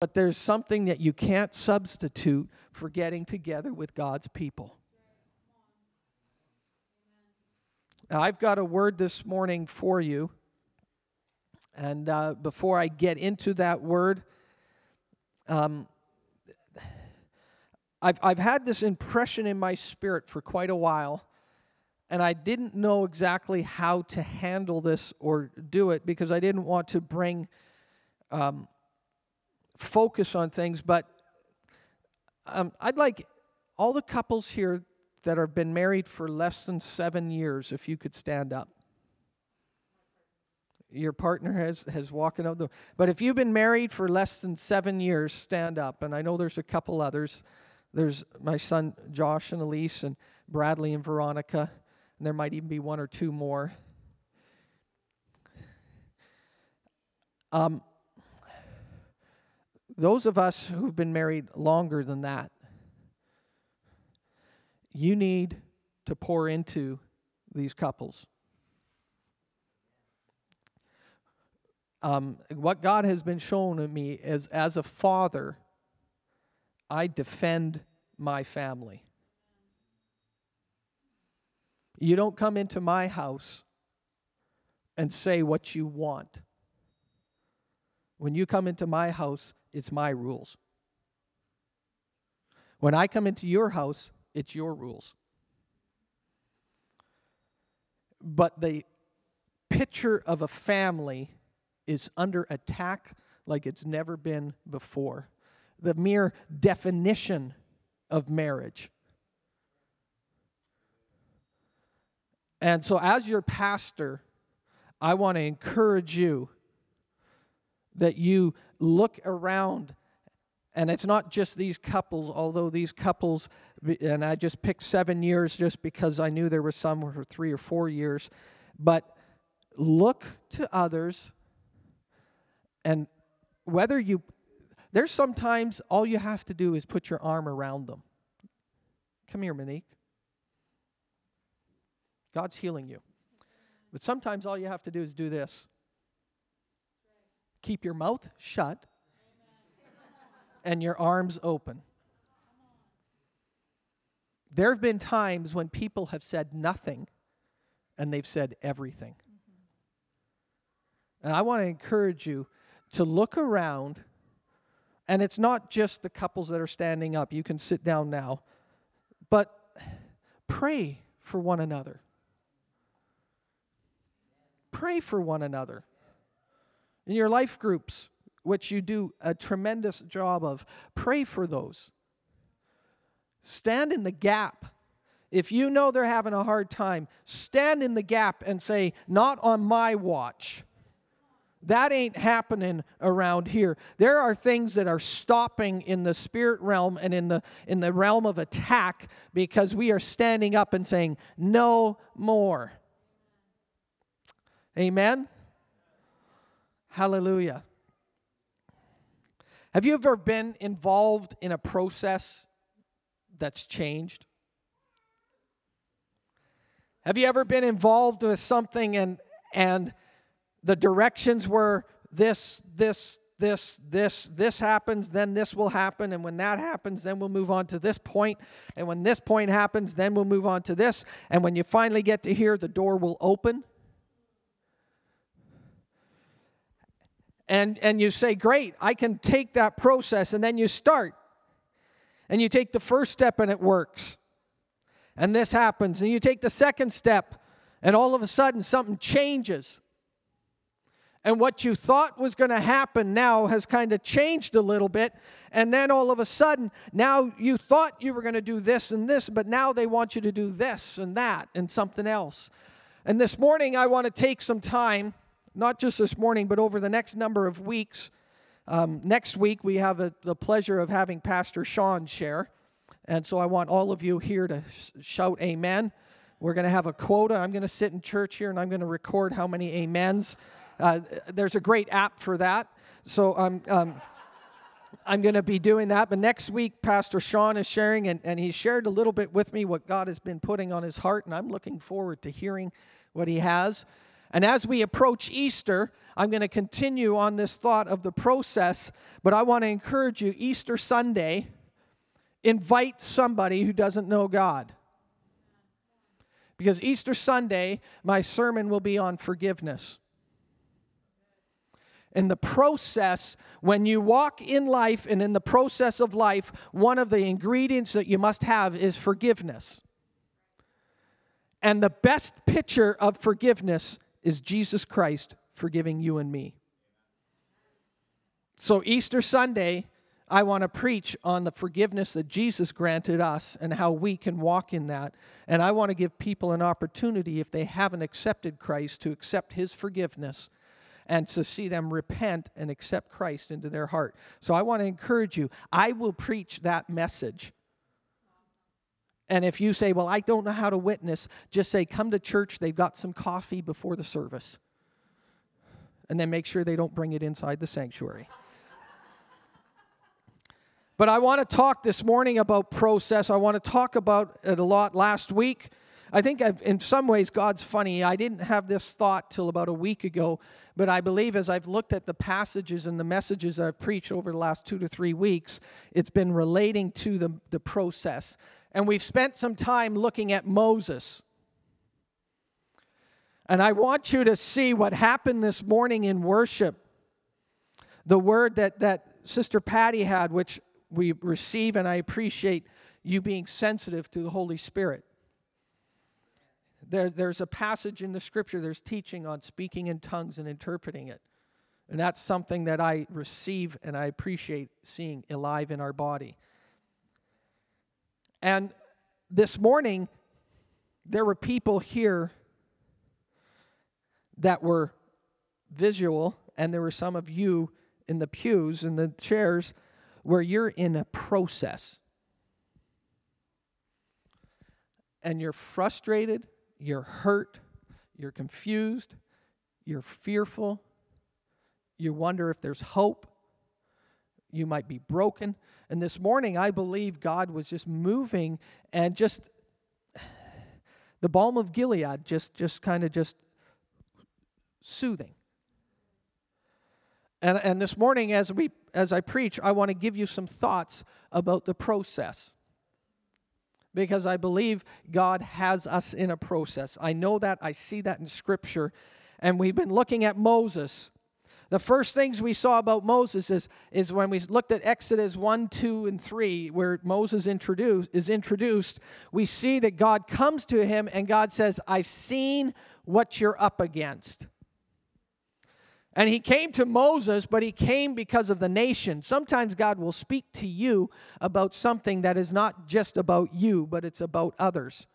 But there's something that you can't substitute for getting together with God's people. Now, I've got a word this morning for you. And uh, before I get into that word, um, I've, I've had this impression in my spirit for quite a while, and I didn't know exactly how to handle this or do it because I didn't want to bring um, focus on things. But um, I'd like all the couples here that have been married for less than seven years, if you could stand up. Your partner has, has walked out the But if you've been married for less than seven years, stand up. And I know there's a couple others. There's my son Josh and Elise and Bradley and Veronica, and there might even be one or two more. Um, those of us who've been married longer than that, you need to pour into these couples. Um, what God has been shown to me is as a father, I defend my family. You don't come into my house and say what you want. When you come into my house, it's my rules. When I come into your house, it's your rules. But the picture of a family is under attack like it's never been before the mere definition of marriage. And so, as your pastor, I want to encourage you that you look around, and it's not just these couples, although these couples, and I just picked seven years just because I knew there were some for three or four years, but look to others, and whether you there's sometimes all you have to do is put your arm around them. Come here, Monique. God's healing you. But sometimes all you have to do is do this keep your mouth shut and your arms open. There have been times when people have said nothing and they've said everything. And I want to encourage you to look around and it's not just the couples that are standing up. You can sit down now. But pray for one another. Pray for one another. In your life groups, which you do a tremendous job of, pray for those. Stand in the gap. If you know they're having a hard time, stand in the gap and say, Not on my watch. That ain't happening around here. There are things that are stopping in the spirit realm and in the in the realm of attack because we are standing up and saying no more. Amen. Hallelujah. Have you ever been involved in a process that's changed? Have you ever been involved with something and and the directions were this, this, this, this, this happens, then this will happen. And when that happens, then we'll move on to this. And when this point happens, then we'll move on to this. And when you finally get to here, the door will open. And, and you say, Great, I can take that process. And then you start. And you take the first step and it works. And this happens. And you take the second step, and all of a sudden something changes and what you thought was going to happen now has kind of changed a little bit. And then all of a sudden, now you thought you were going to do this and this, but now they want you to do this and that and something else. And this morning, I want to take some time, not just this morning, but over the next number of weeks. Um, next week, we have a, the pleasure of having Pastor Sean share. And so I want all of you here to sh- shout amen. We're going to have a quota. I'm going to sit in church here and I'm going to record how many amens. Uh, there's a great app for that. So I'm. Um, I'm going to be doing that. But next week, Pastor Sean is sharing, and, and he shared a little bit with me what God has been putting on his heart, and I'm looking forward to hearing what he has. And as we approach Easter, I'm going to continue on this thought of the process, but I want to encourage you Easter Sunday, invite somebody who doesn't know God. Because Easter Sunday, my sermon will be on forgiveness. In the process, when you walk in life and in the process of life, one of the ingredients that you must have is forgiveness. And the best picture of forgiveness is Jesus Christ forgiving you and me. So, Easter Sunday, I want to preach on the forgiveness that Jesus granted us and how we can walk in that. And I want to give people an opportunity, if they haven't accepted Christ, to accept his forgiveness and to see them repent and accept Christ into their heart. So I want to encourage you. I will preach that message. And if you say, Well, I don't know how to witness, just say, Come to church. They've got some coffee before the service. And then make sure they don't bring it inside the sanctuary. but I want to talk this morning about process. I want to talk about it a lot last week. I think I've, in some ways God's funny. I didn't have this thought till about a week ago, but I believe as I've looked at the passages and the messages I've preached over the last two to three weeks, it's been relating to the, the process. And we've spent some time looking at Moses. And I want you to see what happened this morning in worship. The word that, that Sister Patty had, which we receive, and I appreciate you being sensitive to the Holy Spirit. There, there's a passage in the scripture, there's teaching on speaking in tongues and interpreting it. And that's something that I receive and I appreciate seeing alive in our body. And this morning, there were people here that were visual, and there were some of you in the pews and the chairs where you're in a process. And you're frustrated, you're hurt, you're confused, you're fearful, you wonder if there's hope, you might be broken. And this morning, I believe God was just moving and just the balm of Gilead, just, just kind of just soothing. And, and this morning, as, we, as I preach, I want to give you some thoughts about the process. Because I believe God has us in a process. I know that, I see that in Scripture. And we've been looking at Moses. The first things we saw about Moses is, is when we looked at Exodus 1, 2, and 3, where Moses introduced, is introduced, we see that God comes to him and God says, I've seen what you're up against. And he came to Moses, but he came because of the nation. Sometimes God will speak to you about something that is not just about you, but it's about others.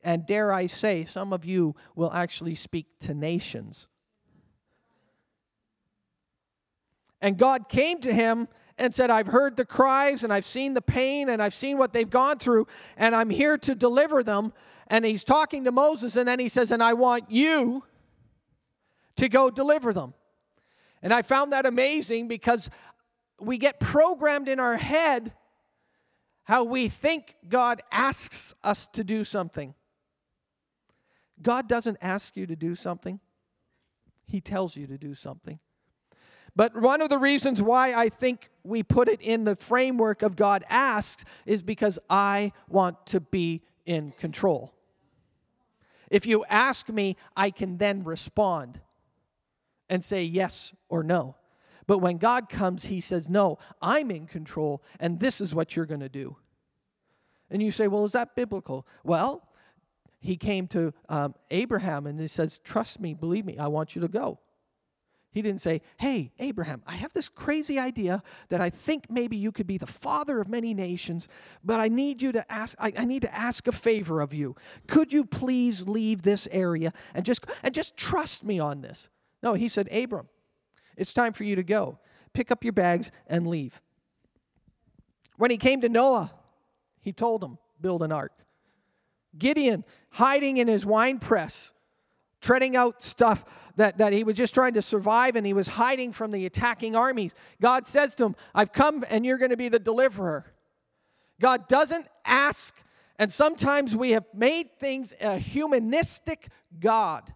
And dare I say, some of you will actually speak to nations. And God came to him and said, I've heard the cries and I've seen the pain and I've seen what they've gone through and I'm here to deliver them. And he's talking to Moses and then he says, And I want you to go deliver them. And I found that amazing because we get programmed in our head how we think God asks us to do something. God doesn't ask you to do something, He tells you to do something. But one of the reasons why I think we put it in the framework of God asks is because I want to be in control. If you ask me, I can then respond and say yes or no. But when God comes, He says, No, I'm in control, and this is what you're going to do. And you say, Well, is that biblical? Well, He came to um, Abraham and He says, Trust me, believe me, I want you to go. He didn't say, Hey, Abraham, I have this crazy idea that I think maybe you could be the father of many nations, but I need you to ask, I, I, need to ask a favor of you. Could you please leave this area and just and just trust me on this? No, he said, Abram, it's time for you to go. Pick up your bags and leave. When he came to Noah, he told him, build an ark. Gideon, hiding in his wine press, treading out stuff that, that he was just trying to survive and he was hiding from the attacking armies. God says to him, I've come and you're going to be the deliverer. God doesn't ask, and sometimes we have made things a humanistic God.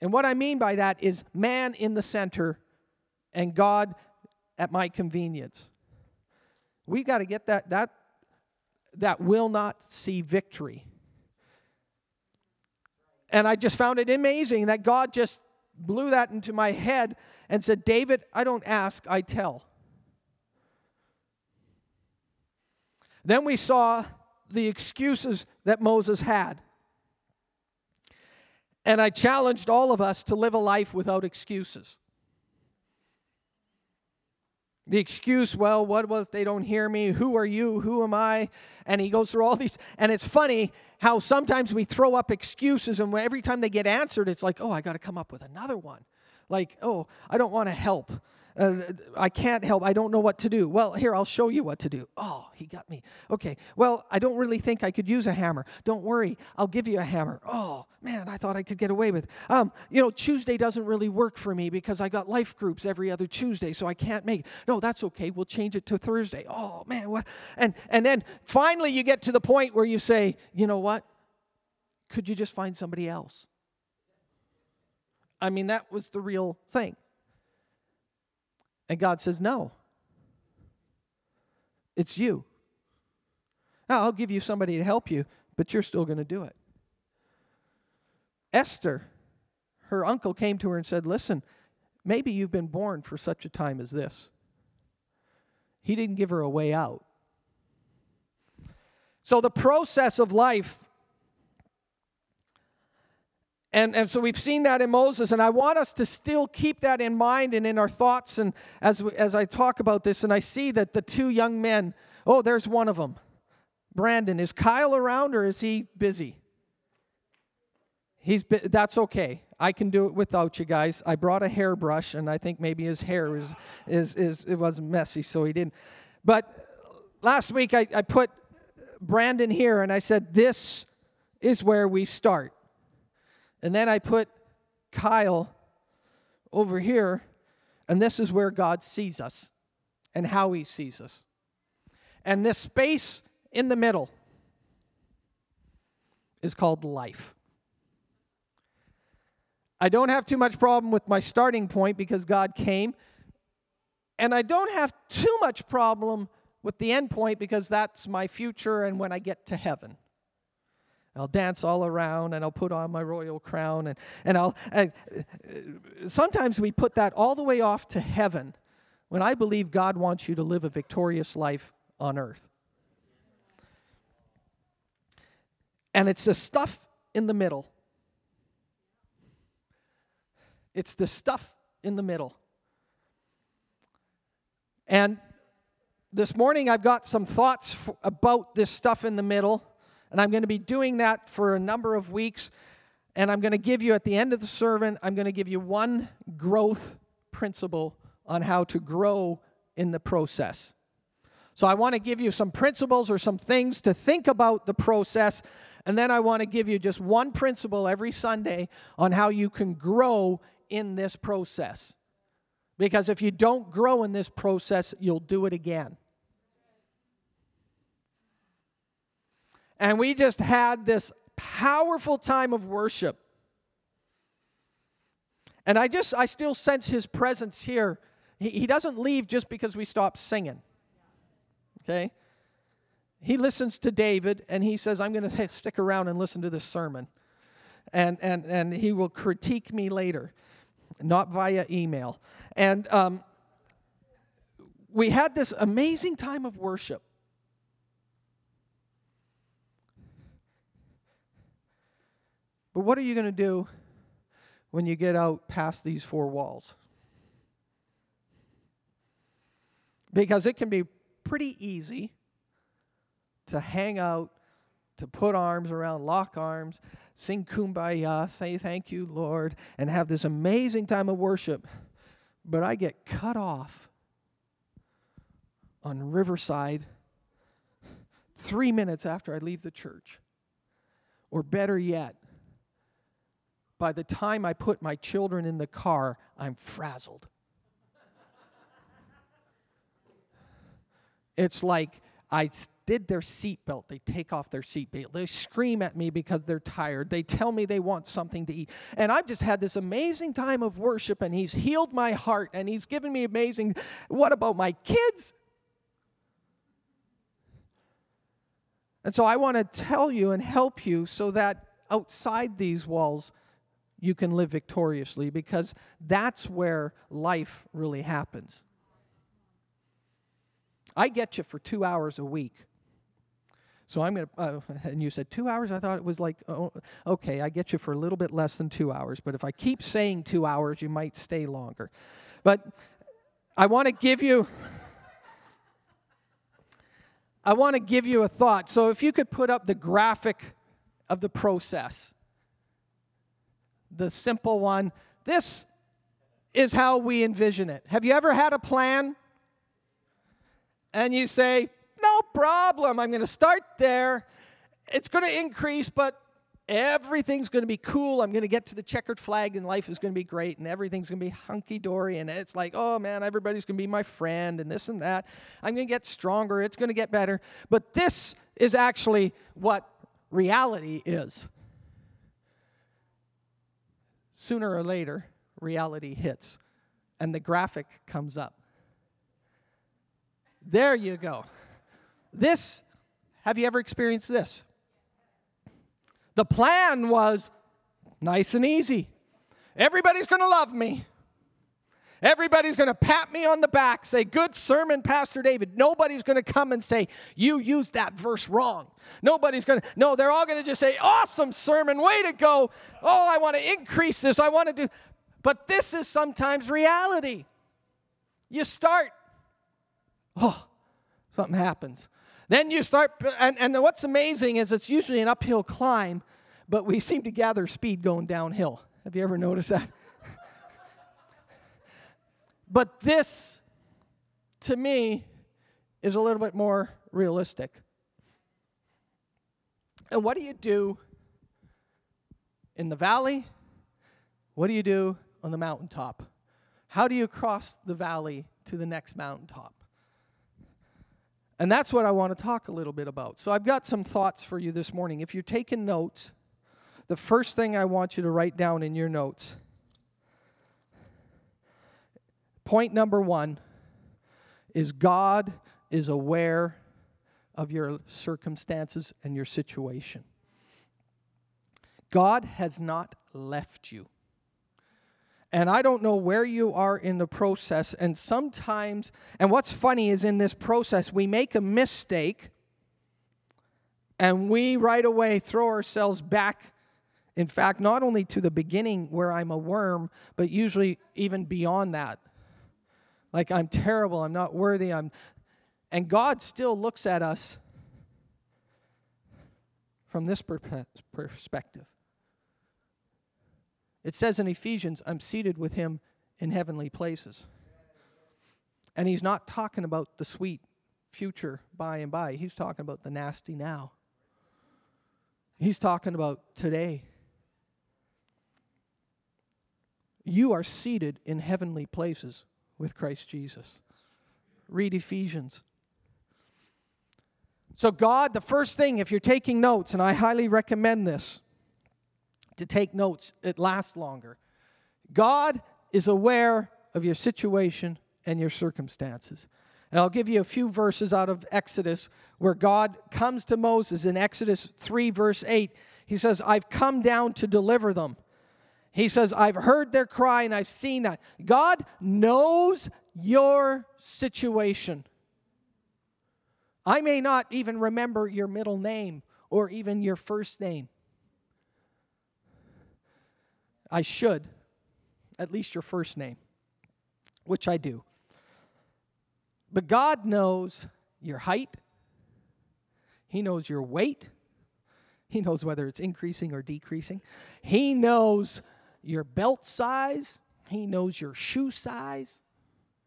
And what I mean by that is man in the center and God at my convenience. We've got to get that that that will not see victory. And I just found it amazing that God just blew that into my head and said, David, I don't ask, I tell. Then we saw the excuses that Moses had. And I challenged all of us to live a life without excuses. The excuse, well, what if they don't hear me? Who are you? Who am I? And he goes through all these. And it's funny how sometimes we throw up excuses, and every time they get answered, it's like, oh, I got to come up with another one. Like, oh, I don't want to help. Uh, I can't help. I don't know what to do. Well, here, I'll show you what to do. Oh, he got me. Okay. Well, I don't really think I could use a hammer. Don't worry. I'll give you a hammer. Oh, man, I thought I could get away with. Um, you know, Tuesday doesn't really work for me because I got life groups every other Tuesday, so I can't make it. No, that's okay. We'll change it to Thursday. Oh, man, what? And and then finally you get to the point where you say, "You know what? Could you just find somebody else?" I mean, that was the real thing. And God says, No. It's you. Now, I'll give you somebody to help you, but you're still going to do it. Esther, her uncle came to her and said, Listen, maybe you've been born for such a time as this. He didn't give her a way out. So, the process of life and, and so we've seen that in Moses, and I want us to still keep that in mind and in our thoughts. And as, as I talk about this, and I see that the two young men, oh, there's one of them. Brandon, is Kyle around or is he busy? He's that's okay. I can do it without you guys. I brought a hairbrush, and I think maybe his hair is, is, is it was messy, so he didn't. But last week I, I put Brandon here, and I said, This is where we start. And then I put Kyle over here, and this is where God sees us and how he sees us. And this space in the middle is called life. I don't have too much problem with my starting point because God came. And I don't have too much problem with the end point because that's my future and when I get to heaven. I'll dance all around and I'll put on my royal crown. And, and I'll, I, uh, sometimes we put that all the way off to heaven when I believe God wants you to live a victorious life on earth. And it's the stuff in the middle. It's the stuff in the middle. And this morning I've got some thoughts f- about this stuff in the middle and I'm going to be doing that for a number of weeks. And I'm going to give you, at the end of the sermon, I'm going to give you one growth principle on how to grow in the process. So I want to give you some principles or some things to think about the process. And then I want to give you just one principle every Sunday on how you can grow in this process. Because if you don't grow in this process, you'll do it again. And we just had this powerful time of worship. And I just, I still sense his presence here. He, he doesn't leave just because we stop singing. Okay? He listens to David and he says, I'm going to stick around and listen to this sermon. And, and, and he will critique me later, not via email. And um, we had this amazing time of worship. But what are you going to do when you get out past these four walls? Because it can be pretty easy to hang out, to put arms around, lock arms, sing kumbaya, say thank you, Lord, and have this amazing time of worship. But I get cut off on Riverside three minutes after I leave the church. Or better yet, by the time I put my children in the car, I'm frazzled. it's like I did their seatbelt. They take off their seatbelt. They scream at me because they're tired. They tell me they want something to eat. And I've just had this amazing time of worship, and He's healed my heart, and He's given me amazing. What about my kids? And so I want to tell you and help you so that outside these walls, you can live victoriously because that's where life really happens. I get you for two hours a week. So I'm going to, uh, and you said two hours? I thought it was like, oh, okay, I get you for a little bit less than two hours. But if I keep saying two hours, you might stay longer. But I want to give you. I want to give you a thought. So if you could put up the graphic of the process, the simple one, this is how we envision it. Have you ever had a plan? And you say, no problem, I'm going to start there. It's going to increase, but everything's going to be cool. I'm going to get to the checkered flag and life is going to be great and everything's going to be hunky dory. And it's like, oh man, everybody's going to be my friend and this and that. I'm going to get stronger. It's going to get better. But this is actually what reality is. Sooner or later, reality hits and the graphic comes up. There you go. This, have you ever experienced this? The plan was nice and easy. Everybody's going to love me. Everybody's going to pat me on the back, say, Good sermon, Pastor David. Nobody's going to come and say, You used that verse wrong. Nobody's going to, no, they're all going to just say, Awesome sermon, way to go. Oh, I want to increase this. I want to do. But this is sometimes reality. You start, oh, something happens. Then you start, and, and what's amazing is it's usually an uphill climb, but we seem to gather speed going downhill. Have you ever noticed that? But this, to me, is a little bit more realistic. And what do you do in the valley? What do you do on the mountaintop? How do you cross the valley to the next mountaintop? And that's what I want to talk a little bit about. So I've got some thoughts for you this morning. If you're taking notes, the first thing I want you to write down in your notes point number one is God is aware of your circumstances and your situation. God has not left you. And I don't know where you are in the process. And sometimes, and what's funny is in this process, we make a mistake and we right away throw ourselves back. In fact, not only to the beginning where I'm a worm, but usually even beyond that. Like I'm terrible, I'm not worthy, I'm and God still looks at us from this perspective. It says in Ephesians, I'm seated with him in heavenly places. And he's not talking about the sweet future by and by, he's talking about the nasty now. He's talking about today. You are seated in heavenly places with Christ Jesus. Read Ephesians. So, God, the first thing, if you're taking notes, and I highly recommend this, to take notes, it lasts longer. God is aware of your situation and your circumstances. And I'll give you a few verses out of Exodus where God comes to Moses in Exodus 3, verse 8. He says, I've come down to deliver them. He says, I've heard their cry and I've seen that. God knows your situation. I may not even remember your middle name or even your first name. I should, at least your first name, which I do. But God knows your height, He knows your weight, He knows whether it's increasing or decreasing, He knows your belt size, He knows your shoe size.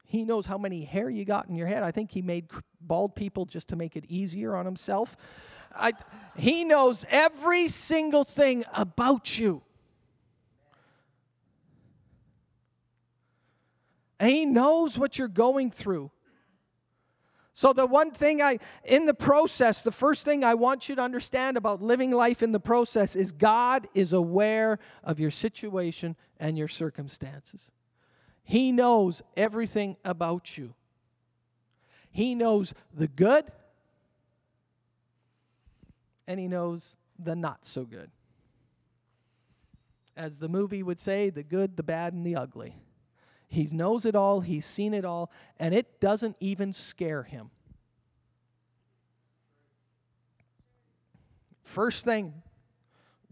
He knows how many hair you got in your head. I think he made bald people just to make it easier on himself. I, he knows every single thing about you. And He knows what you're going through. So, the one thing I, in the process, the first thing I want you to understand about living life in the process is God is aware of your situation and your circumstances. He knows everything about you. He knows the good and He knows the not so good. As the movie would say, the good, the bad, and the ugly. He knows it all, he's seen it all, and it doesn't even scare him. First thing,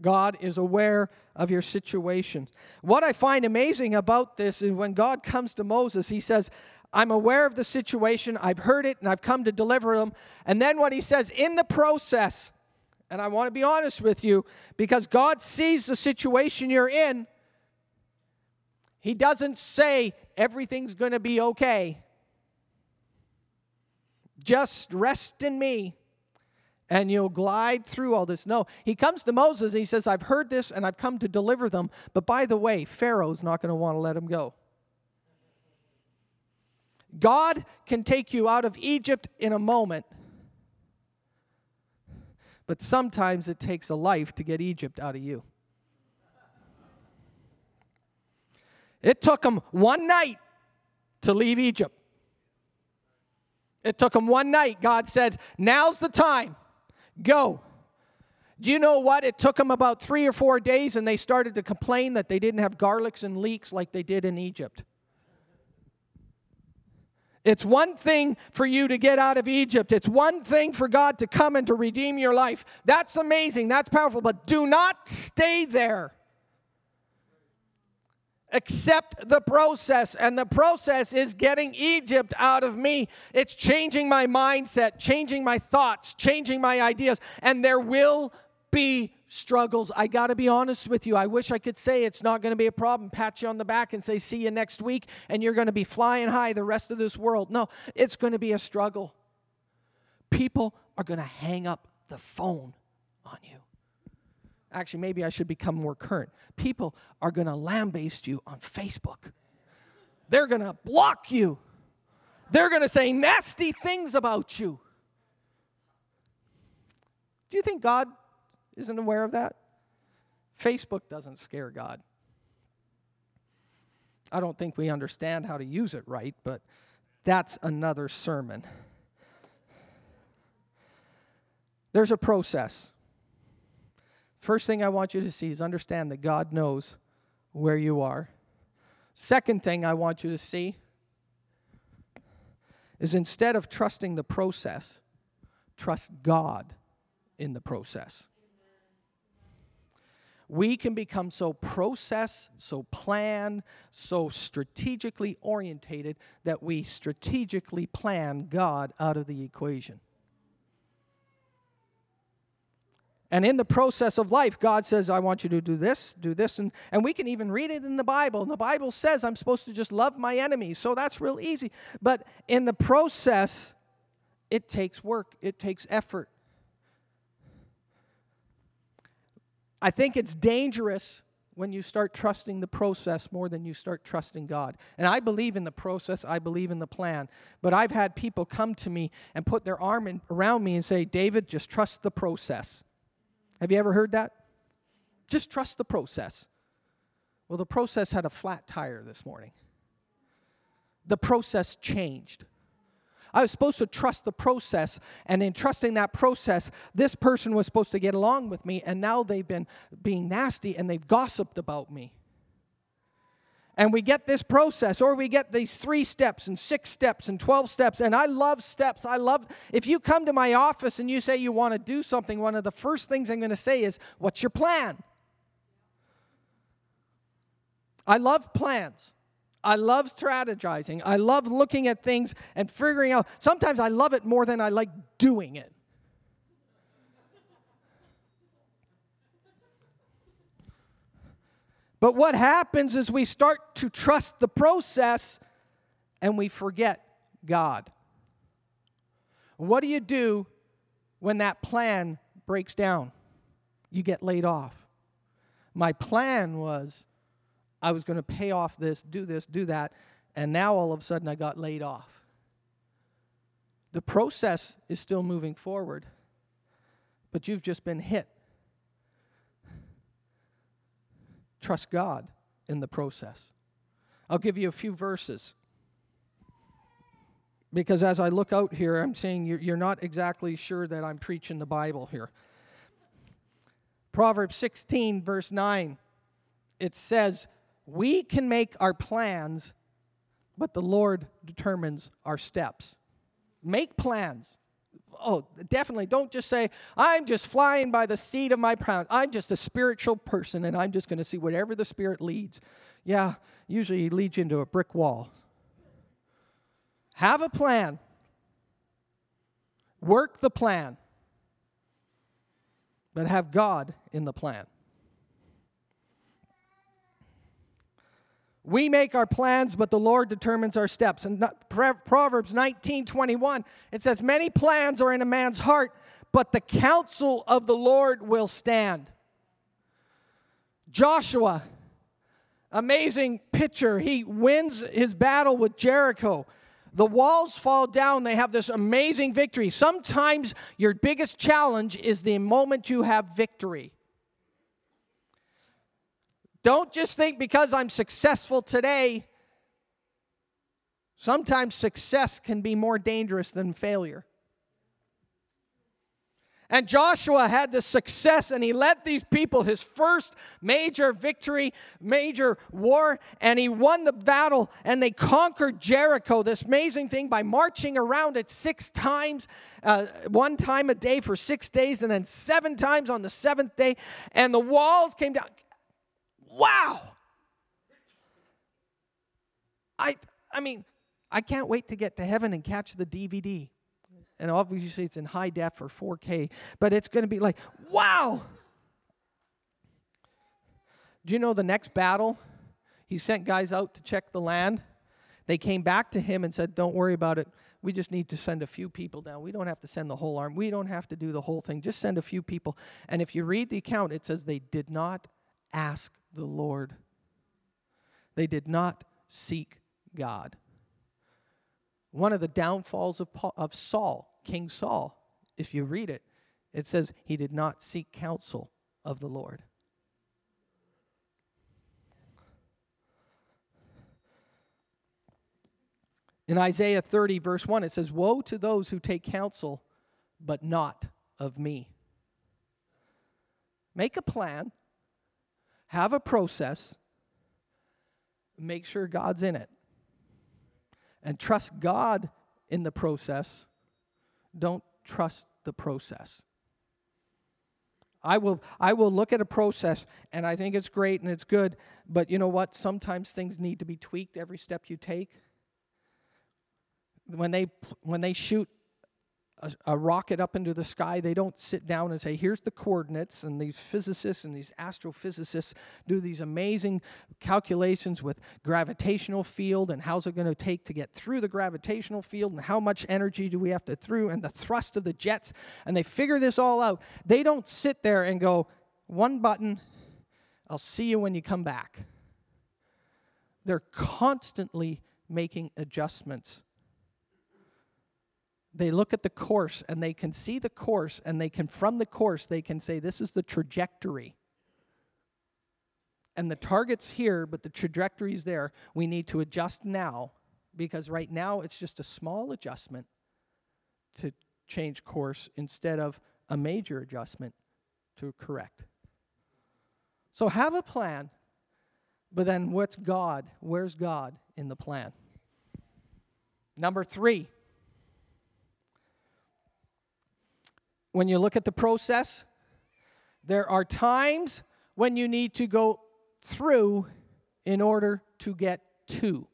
God is aware of your situation. What I find amazing about this is when God comes to Moses, he says, I'm aware of the situation, I've heard it, and I've come to deliver them. And then what he says, in the process, and I want to be honest with you, because God sees the situation you're in, he doesn't say everything's going to be okay. Just rest in me and you'll glide through all this. No, he comes to Moses and he says, I've heard this and I've come to deliver them. But by the way, Pharaoh's not going to want to let him go. God can take you out of Egypt in a moment, but sometimes it takes a life to get Egypt out of you. It took them one night to leave Egypt. It took them one night. God said, Now's the time. Go. Do you know what? It took them about three or four days and they started to complain that they didn't have garlics and leeks like they did in Egypt. It's one thing for you to get out of Egypt. It's one thing for God to come and to redeem your life. That's amazing. That's powerful. But do not stay there. Accept the process. And the process is getting Egypt out of me. It's changing my mindset, changing my thoughts, changing my ideas. And there will be struggles. I got to be honest with you. I wish I could say it's not going to be a problem, pat you on the back and say, see you next week, and you're going to be flying high the rest of this world. No, it's going to be a struggle. People are going to hang up the phone on you. Actually, maybe I should become more current. People are going to lambaste you on Facebook. They're going to block you. They're going to say nasty things about you. Do you think God isn't aware of that? Facebook doesn't scare God. I don't think we understand how to use it right, but that's another sermon. There's a process. First thing I want you to see is understand that God knows where you are. Second thing I want you to see is instead of trusting the process, trust God in the process. We can become so process, so plan, so strategically orientated that we strategically plan God out of the equation. And in the process of life, God says, I want you to do this, do this. And, and we can even read it in the Bible. And the Bible says I'm supposed to just love my enemies. So that's real easy. But in the process, it takes work, it takes effort. I think it's dangerous when you start trusting the process more than you start trusting God. And I believe in the process, I believe in the plan. But I've had people come to me and put their arm in, around me and say, David, just trust the process. Have you ever heard that? Just trust the process. Well, the process had a flat tire this morning. The process changed. I was supposed to trust the process, and in trusting that process, this person was supposed to get along with me, and now they've been being nasty and they've gossiped about me and we get this process or we get these three steps and six steps and 12 steps and i love steps i love if you come to my office and you say you want to do something one of the first things i'm going to say is what's your plan i love plans I love strategizing. I love looking at things and figuring out. Sometimes I love it more than I like doing it. But what happens is we start to trust the process and we forget God. What do you do when that plan breaks down? You get laid off. My plan was I was going to pay off this, do this, do that, and now all of a sudden I got laid off. the process is still moving forward, but you've just been hit. Trust God in the process. I'll give you a few verses. Because as I look out here, I'm saying you're, not exactly sure that I'm preaching the Bible here. Proverbs 16, verse 9, it says, We can make our plans, but the Lord determines our steps. Make plans. Oh, definitely. Don't just say, I'm just flying by the seat of my pants. I'm just a spiritual person and I'm just going to see whatever the Spirit leads. Yeah, usually he leads you into a brick wall. Have a plan, work the plan, but have God in the plan. We make our plans, but the Lord determines our steps. And Proverbs 19 21, it says, Many plans are in a man's heart, but the counsel of the Lord will stand. Joshua, amazing picture. He wins his battle with Jericho. The walls fall down, they have this amazing victory. Sometimes your biggest challenge is the moment you have victory. Don't just think because I'm successful today, sometimes success can be more dangerous than failure. And Joshua had the success and he led these people his first major victory, major war, and he won the battle and they conquered Jericho. This amazing thing by marching around it six times, uh, one time a day for six days, and then seven times on the seventh day. And the walls came down. Wow! I, I mean, I can't wait to get to heaven and catch the DVD and obviously it's in high def or 4K, but it's going to be like, wow. Do you know the next battle? He sent guys out to check the land. They came back to him and said, Don't worry about it. We just need to send a few people down. We don't have to send the whole army. We don't have to do the whole thing. Just send a few people. And if you read the account, it says they did not ask the Lord, they did not seek God. One of the downfalls of, Paul, of Saul, King Saul, if you read it, it says he did not seek counsel of the Lord. In Isaiah 30, verse 1, it says, Woe to those who take counsel, but not of me. Make a plan, have a process, make sure God's in it and trust God in the process. Don't trust the process. I will, I will look at a process and I think it's great and it's good, but you know what? Sometimes things need to be tweaked every step you take. When they, when they shoot a, a, rocket up into the sky, they don't sit down and say, here's the coordinates. And these physicists and these astrophysicists do these amazing calculations with gravitational field and how's it going to take to get through the gravitational field and how much energy do we have to through and the thrust of the jets. And they figure this all out. They don't sit there and go, one button, I'll see you when you come back. They're constantly making adjustments they look at the course and they can see the course and they can from the course they can say this is the trajectory. And the target's here but the trajectory's there. We need to adjust now because right now it's just a small adjustment to change course instead of a major adjustment to correct. So have a plan but then what's god? Where's god in the plan? Number 3 when you look at the process, there are times when you need to go through in order to get to.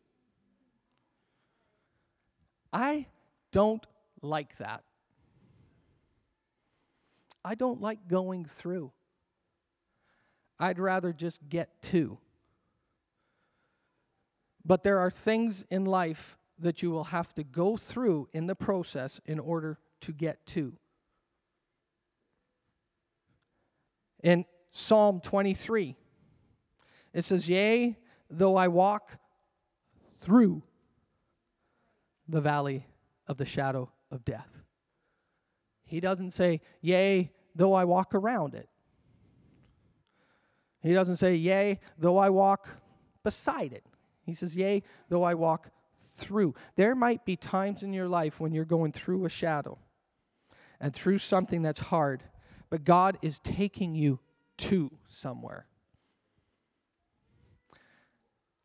I don't like that. I don't like going through. I'd rather just get to. But there are things in life that you will have to go through in the process in order to get to. In Psalm 23, it says, Yea, though I walk through the valley of the shadow of death. He doesn't say, Yea, though I walk around it. He doesn't say, Yea, though I walk beside it. He says, Yea, though I walk through. There might be times in your life when you're going through a shadow and through something that's hard, but God is taking you to somewhere.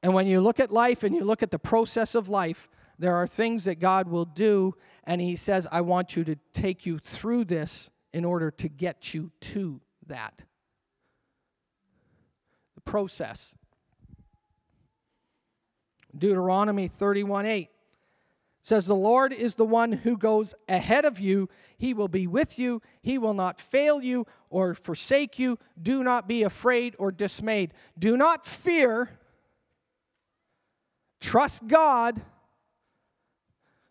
And when you look at life and you look at the process of life, there are things that God will do, and He says, I want you to take you through this in order to get you to that. The process. Deuteronomy 31 8 says, The Lord is the one who goes ahead of you. He will be with you. He will not fail you or forsake you. Do not be afraid or dismayed. Do not fear. Trust God.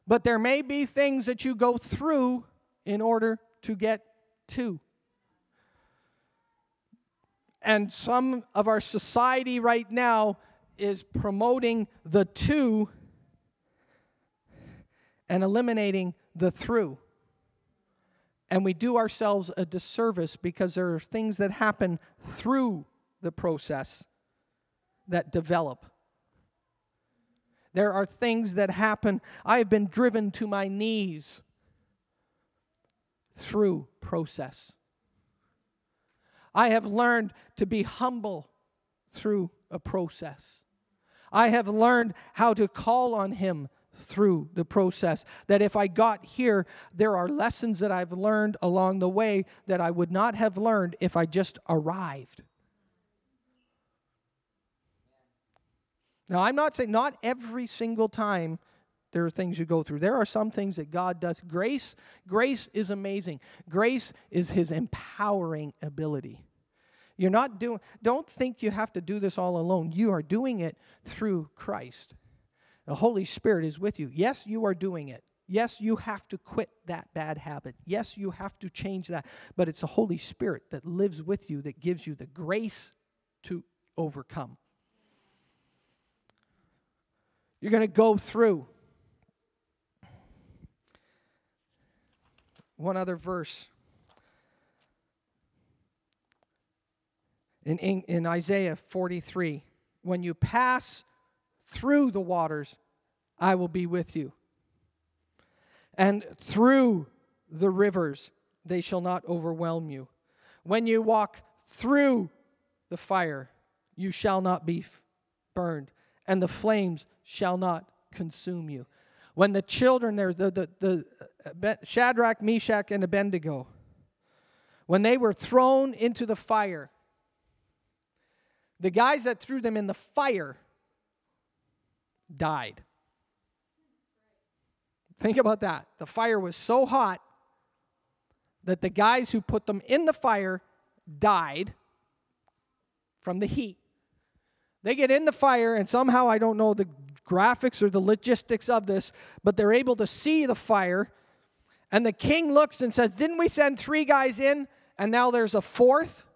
But there may be things that you go through in order to get to. And some of our society right now is promoting the to and eliminating the through. And we do ourselves a disservice because there are things that happen through the process that develop. There are things that happen. I have been driven to my knees through process. I have learned to be humble through a process. I have learned how to call on Him through the process. That if I got here, there are lessons that I've learned along the way that I would not have learned if I just arrived. Now, I'm not saying not every single time there are things you go through. There are some things that God does. Grace, grace is amazing. Grace is his empowering ability. You're not doing don't think you have to do this all alone. You are doing it through Christ. The Holy Spirit is with you. Yes, you are doing it. Yes, you have to quit that bad habit. Yes, you have to change that. But it's the Holy Spirit that lives with you that gives you the grace to overcome. You're going to go through. One other verse. In, in, in, Isaiah 43, when you pass through the waters, I will be with you. And through the rivers, they shall not overwhelm you. When you walk through the fire, you shall not be burned, and the flames shall not consume you. When the children there, the, the, the uh, Shadrach, Meshach, and Abednego, when they were thrown into the fire, the guys that threw them in the fire died. Think about that. The fire was so hot that the guys who put them in the fire died from the heat. They get in the fire, and somehow I don't know the graphics or the logistics of this, but they're able to see the fire. And the king looks and says, Didn't we send three guys in, and now there's a fourth?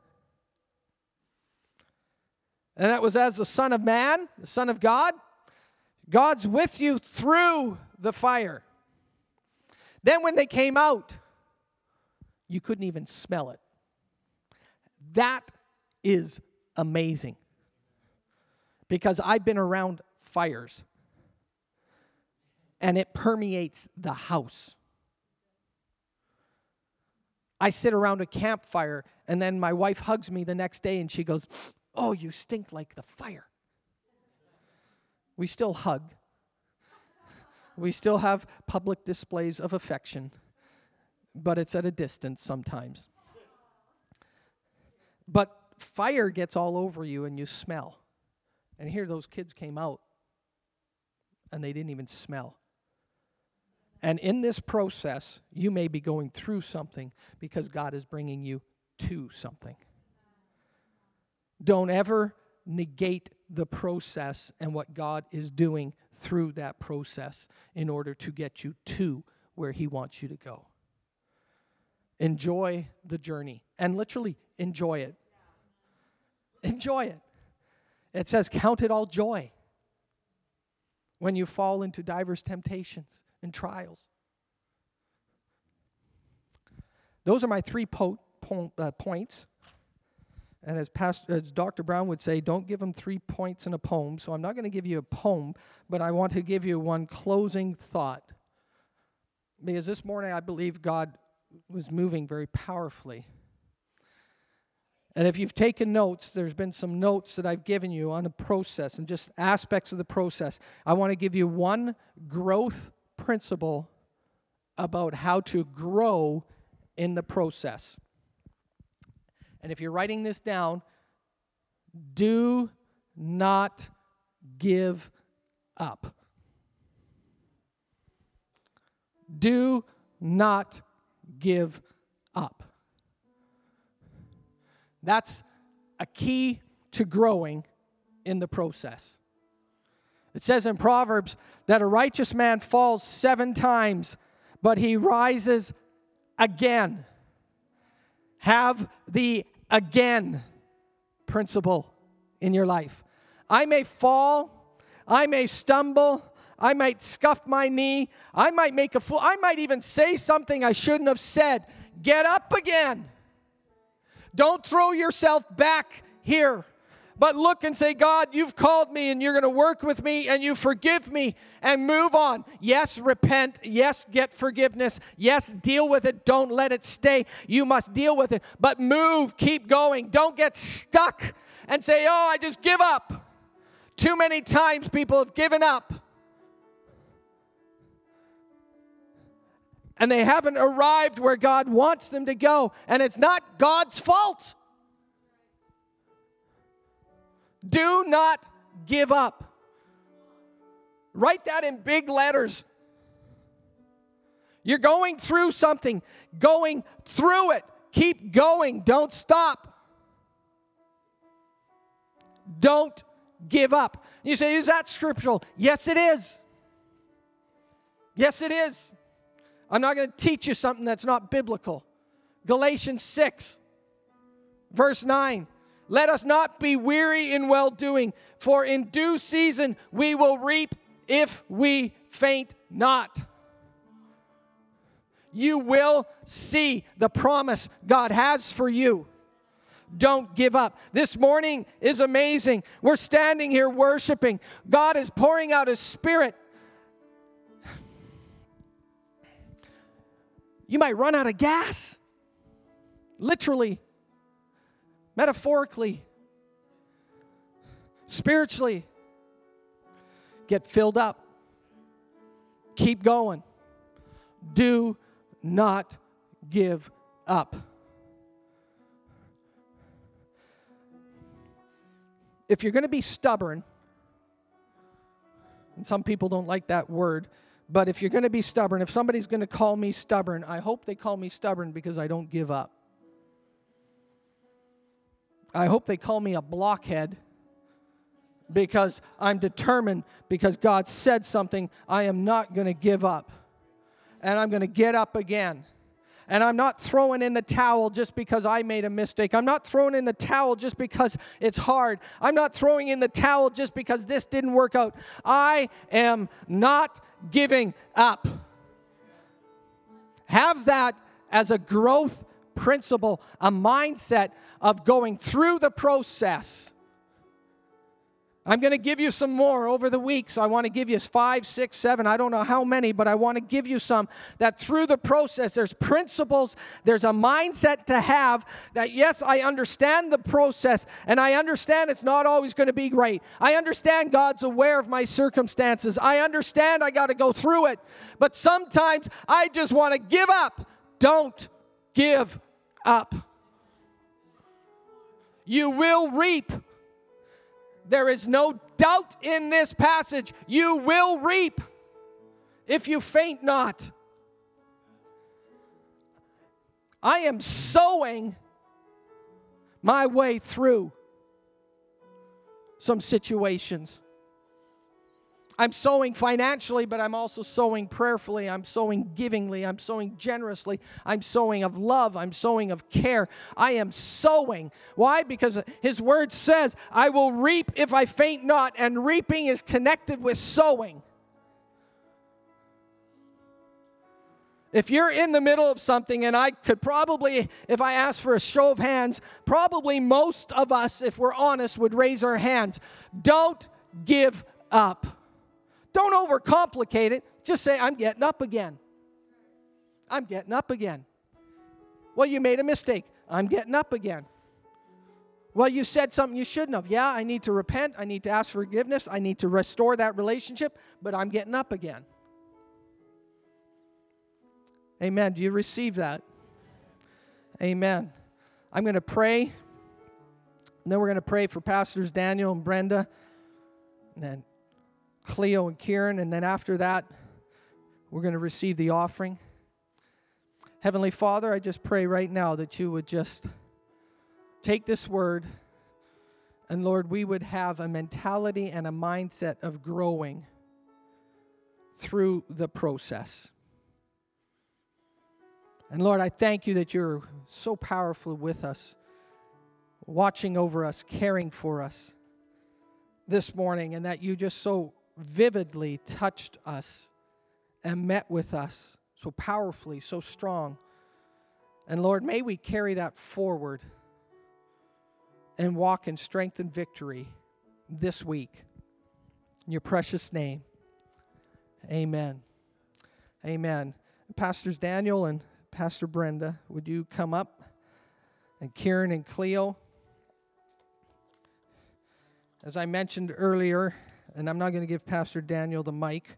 And that was as the Son of Man, the Son of God. God's with you through the fire. Then when they came out, you couldn't even smell it. That is amazing. Because I've been around fires. And it permeates the house. I sit around a campfire, and then my wife hugs me the next day and she goes, Oh, you stink like the fire. We still hug. We still have public displays of affection, but it's at a distance sometimes. But fire gets all over you and you smell. And here those kids came out and they didn't even smell. And in this process, you may be going through something because God is bringing you to something. Don't ever negate the process and what God is doing through that process in order to get you to where He wants you to go. Enjoy the journey and literally enjoy it. Enjoy it. It says, Count it all joy when you fall into diverse temptations and trials. Those are my three po- po- uh, points. And as, Pastor, as Dr. Brown would say, don't give them three points in a poem. So I'm not going to give you a poem, but I want to give you one closing thought. Because this morning I believe God was moving very powerfully. And if you've taken notes, there's been some notes that I've given you on the process and just aspects of the process. I want to give you one growth principle about how to grow in the process. And if you're writing this down, do not give up. Do not give up. That's a key to growing in the process. It says in Proverbs that a righteous man falls seven times, but he rises again. Have the again principle in your life. I may fall, I may stumble, I might scuff my knee, I might make a fool, I might even say something I shouldn't have said. Get up again. Don't throw yourself back here, but look and say, God, you've called me and you're going to work with me and you forgive me and move on. Yes, repent. Yes, get forgiveness. Yes, deal with it. Don't let it stay. You must deal with it, but move, keep going. Don't get stuck and say, oh, I just give up. Too many times people have given up. and they haven't arrived where God wants them to go, and it's not God's fault. Do not give up. Write that in big letters. You're going through something, going through it. Keep going, don't stop. Don't give up. You say, is that scriptural? Yes, it is. Yes, it is. I'm not going to teach you something that's not biblical. Galatians 6, verse 9. Let us not be weary in well doing, for in due season we will reap if we faint not. You will see the promise God has for you. Don't give up. This morning is amazing. We're standing here worshiping. God is pouring out His Spirit. You might run out of gas, literally, metaphorically, spiritually. Get filled up. Keep going. Do not give up. If you're going to be stubborn, and some people don't like that word, but if you're going to be stubborn, if somebody's going to call me stubborn, I hope they call me stubborn because I don't give up. I hope they call me a blockhead because I'm determined, because God said something, I am not going to give up. And I'm going to get up again. And I'm not throwing in the towel just because I made a mistake. I'm not throwing in the towel just because it's hard. I'm not throwing in the towel just because this didn't work out. I am not giving up. Have that as a growth principle, a mindset of going through the process I'm going to give you some more over the weeks. I want to give you five, six, seven. I don't know how many, but I want to give you some that through the process, there's principles, there's a mindset to have that, yes, I understand the process and I understand it's not always going to be great. I understand God's aware of my circumstances. I understand I got to go through it. But sometimes I just want to give up. Don't give up. You will reap there is no doubt in this passage. You will reap if you faint not. I am sowing my way through some situations. I'm sowing financially, but I'm also sowing prayerfully. I'm sowing givingly. I'm sowing generously. I'm sowing of love. I'm sowing of care. I am sowing. Why? Because His word says, I will reap if I faint not, and reaping is connected with sowing. If you're in the middle of something, and I could probably, if I asked for a show of hands, probably most of us, if we're honest, would raise our hands. Don't give up. Don't overcomplicate it. Just say, I'm getting up again. I'm getting up again. Well, you made a mistake. I'm getting up again. Well, you said something you shouldn't have. Yeah, I need to repent. I need to ask forgiveness. I need to restore that relationship, but I'm getting up again. Amen. Do you receive that? Amen. I'm going to pray. And then we're going to pray for Pastors Daniel and Brenda, and then Cleo and Kieran. And then after that, we're going to receive the offering. Heavenly Father, I just pray right now that you would just take this word, and Lord, we would have a mentality and a mindset of growing through the process. And Lord, I thank you that you're so powerful with us, watching over us, caring for us this morning, and that you just so vividly touched us and met with us so powerfully, so strong. And Lord, may we carry that forward and walk in strength and victory this week. In your precious name. Amen. Amen. Pastors Daniel and Pastor Brenda, would you come up? And Kieran and Cleo. As I mentioned earlier, and I'm not going to give Pastor Daniel the mic.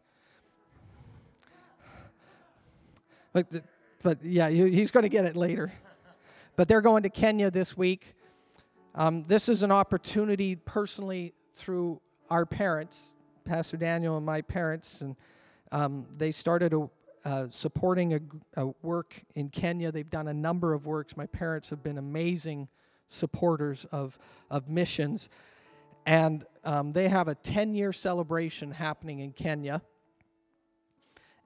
But, but yeah, he's going to get it later. But they're going to Kenya this week. Um, this is an opportunity personally through our parents, Pastor Daniel and my parents, and um, they started a, uh, supporting a, a, work in Kenya. They've done a number of works. My parents have been amazing supporters of, of missions. And um, they have a 10 year celebration happening in Kenya.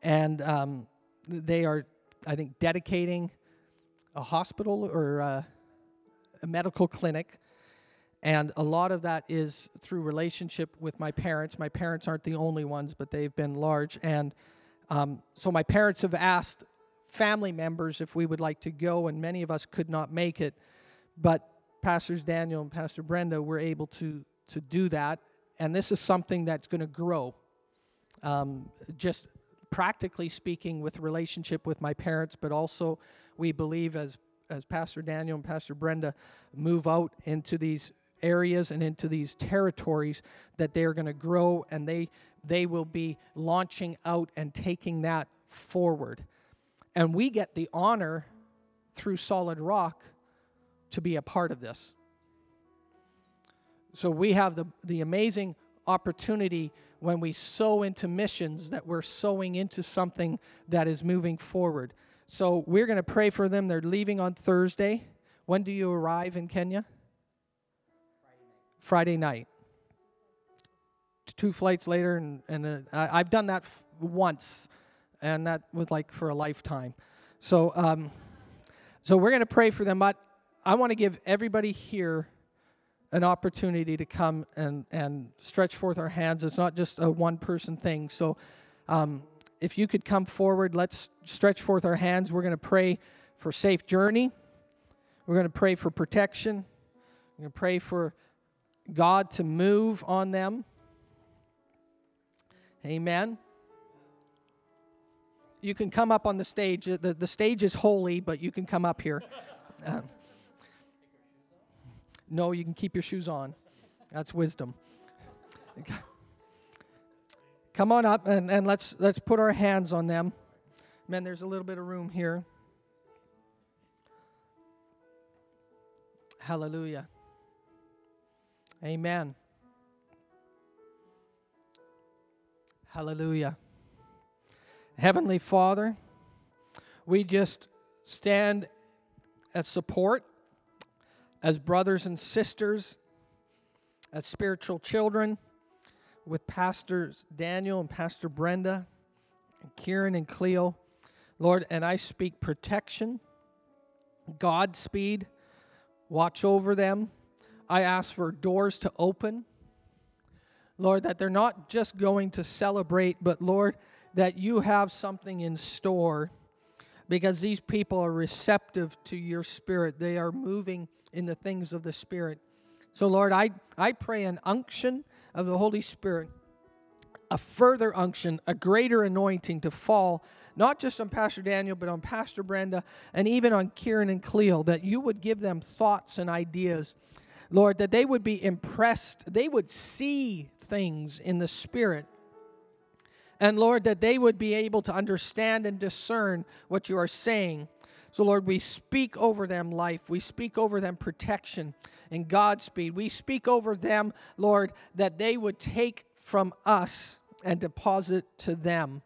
And um, they are, I think, dedicating a hospital or a, uh, a medical clinic. And a lot of that is through relationship with my parents. My parents aren't the only ones, but they've been large. And um, so my parents have asked family members if we would like to go, and many of us could not make it. But Pastors Daniel and Pastor Brenda were able to, to do that. And this is something that's going to grow. Um, just practically speaking, with relationship with my parents, but also we believe as as Pastor Daniel and Pastor Brenda move out into these areas and into these territories that they are going to grow and they they will be launching out and taking that forward. And we get the honor through Solid Rock to be a part of this. So we have the, the amazing opportunity when we sow into missions that we're sowing into something that is moving forward. So we're going to pray for them. They're leaving on Thursday. When do you arrive in Kenya? Friday night. Two flights later, and, and uh, I, have done that f- once, and that was like for a lifetime. So, um, so we're going to pray for them, but I want to give everybody here an opportunity to come and, and stretch forth our hands. It's not just a one person thing. So, um, if you could come forward, let's stretch forth our hands. We're going to pray for safe journey. We're going to pray for protection. We're going to pray for God to move on them. Amen. You can come up on the stage. The, the stage is holy, but you can come up here. Um, no, you can keep your shoes on. That's wisdom. Come on up and, and let's let's put our hands on them. Man, there's a little bit of room here. Hallelujah. Amen. Hallelujah. Heavenly Father, we just stand as support, as brothers and sisters, as spiritual children with Pastors Daniel and Pastor Brenda, and Kieran and Cleo. Lord, and I speak protection, Godspeed, watch over them. I ask for doors to open Lord, that they're not just going to celebrate, but Lord, that you have something in store because these people are receptive to your spirit. They are moving in the things of the spirit. So, Lord, I, I pray an unction of the Holy Spirit, a further unction, a greater anointing to fall, not just on Pastor Daniel, but on Pastor Brenda, and even on Kieran and Cleo, that you would give them thoughts and ideas. Lord, that they would be impressed, they would see things in the Spirit and Lord, that they would be able to understand and discern what you are saying. So, Lord, we speak over them life. We speak over them protection and Godspeed. We speak over them, Lord, that they would take from us and deposit to them.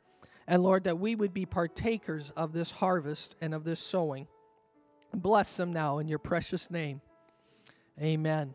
And Lord, that we would be partakers of this harvest and of this sowing. Bless them now in your precious name. Amen.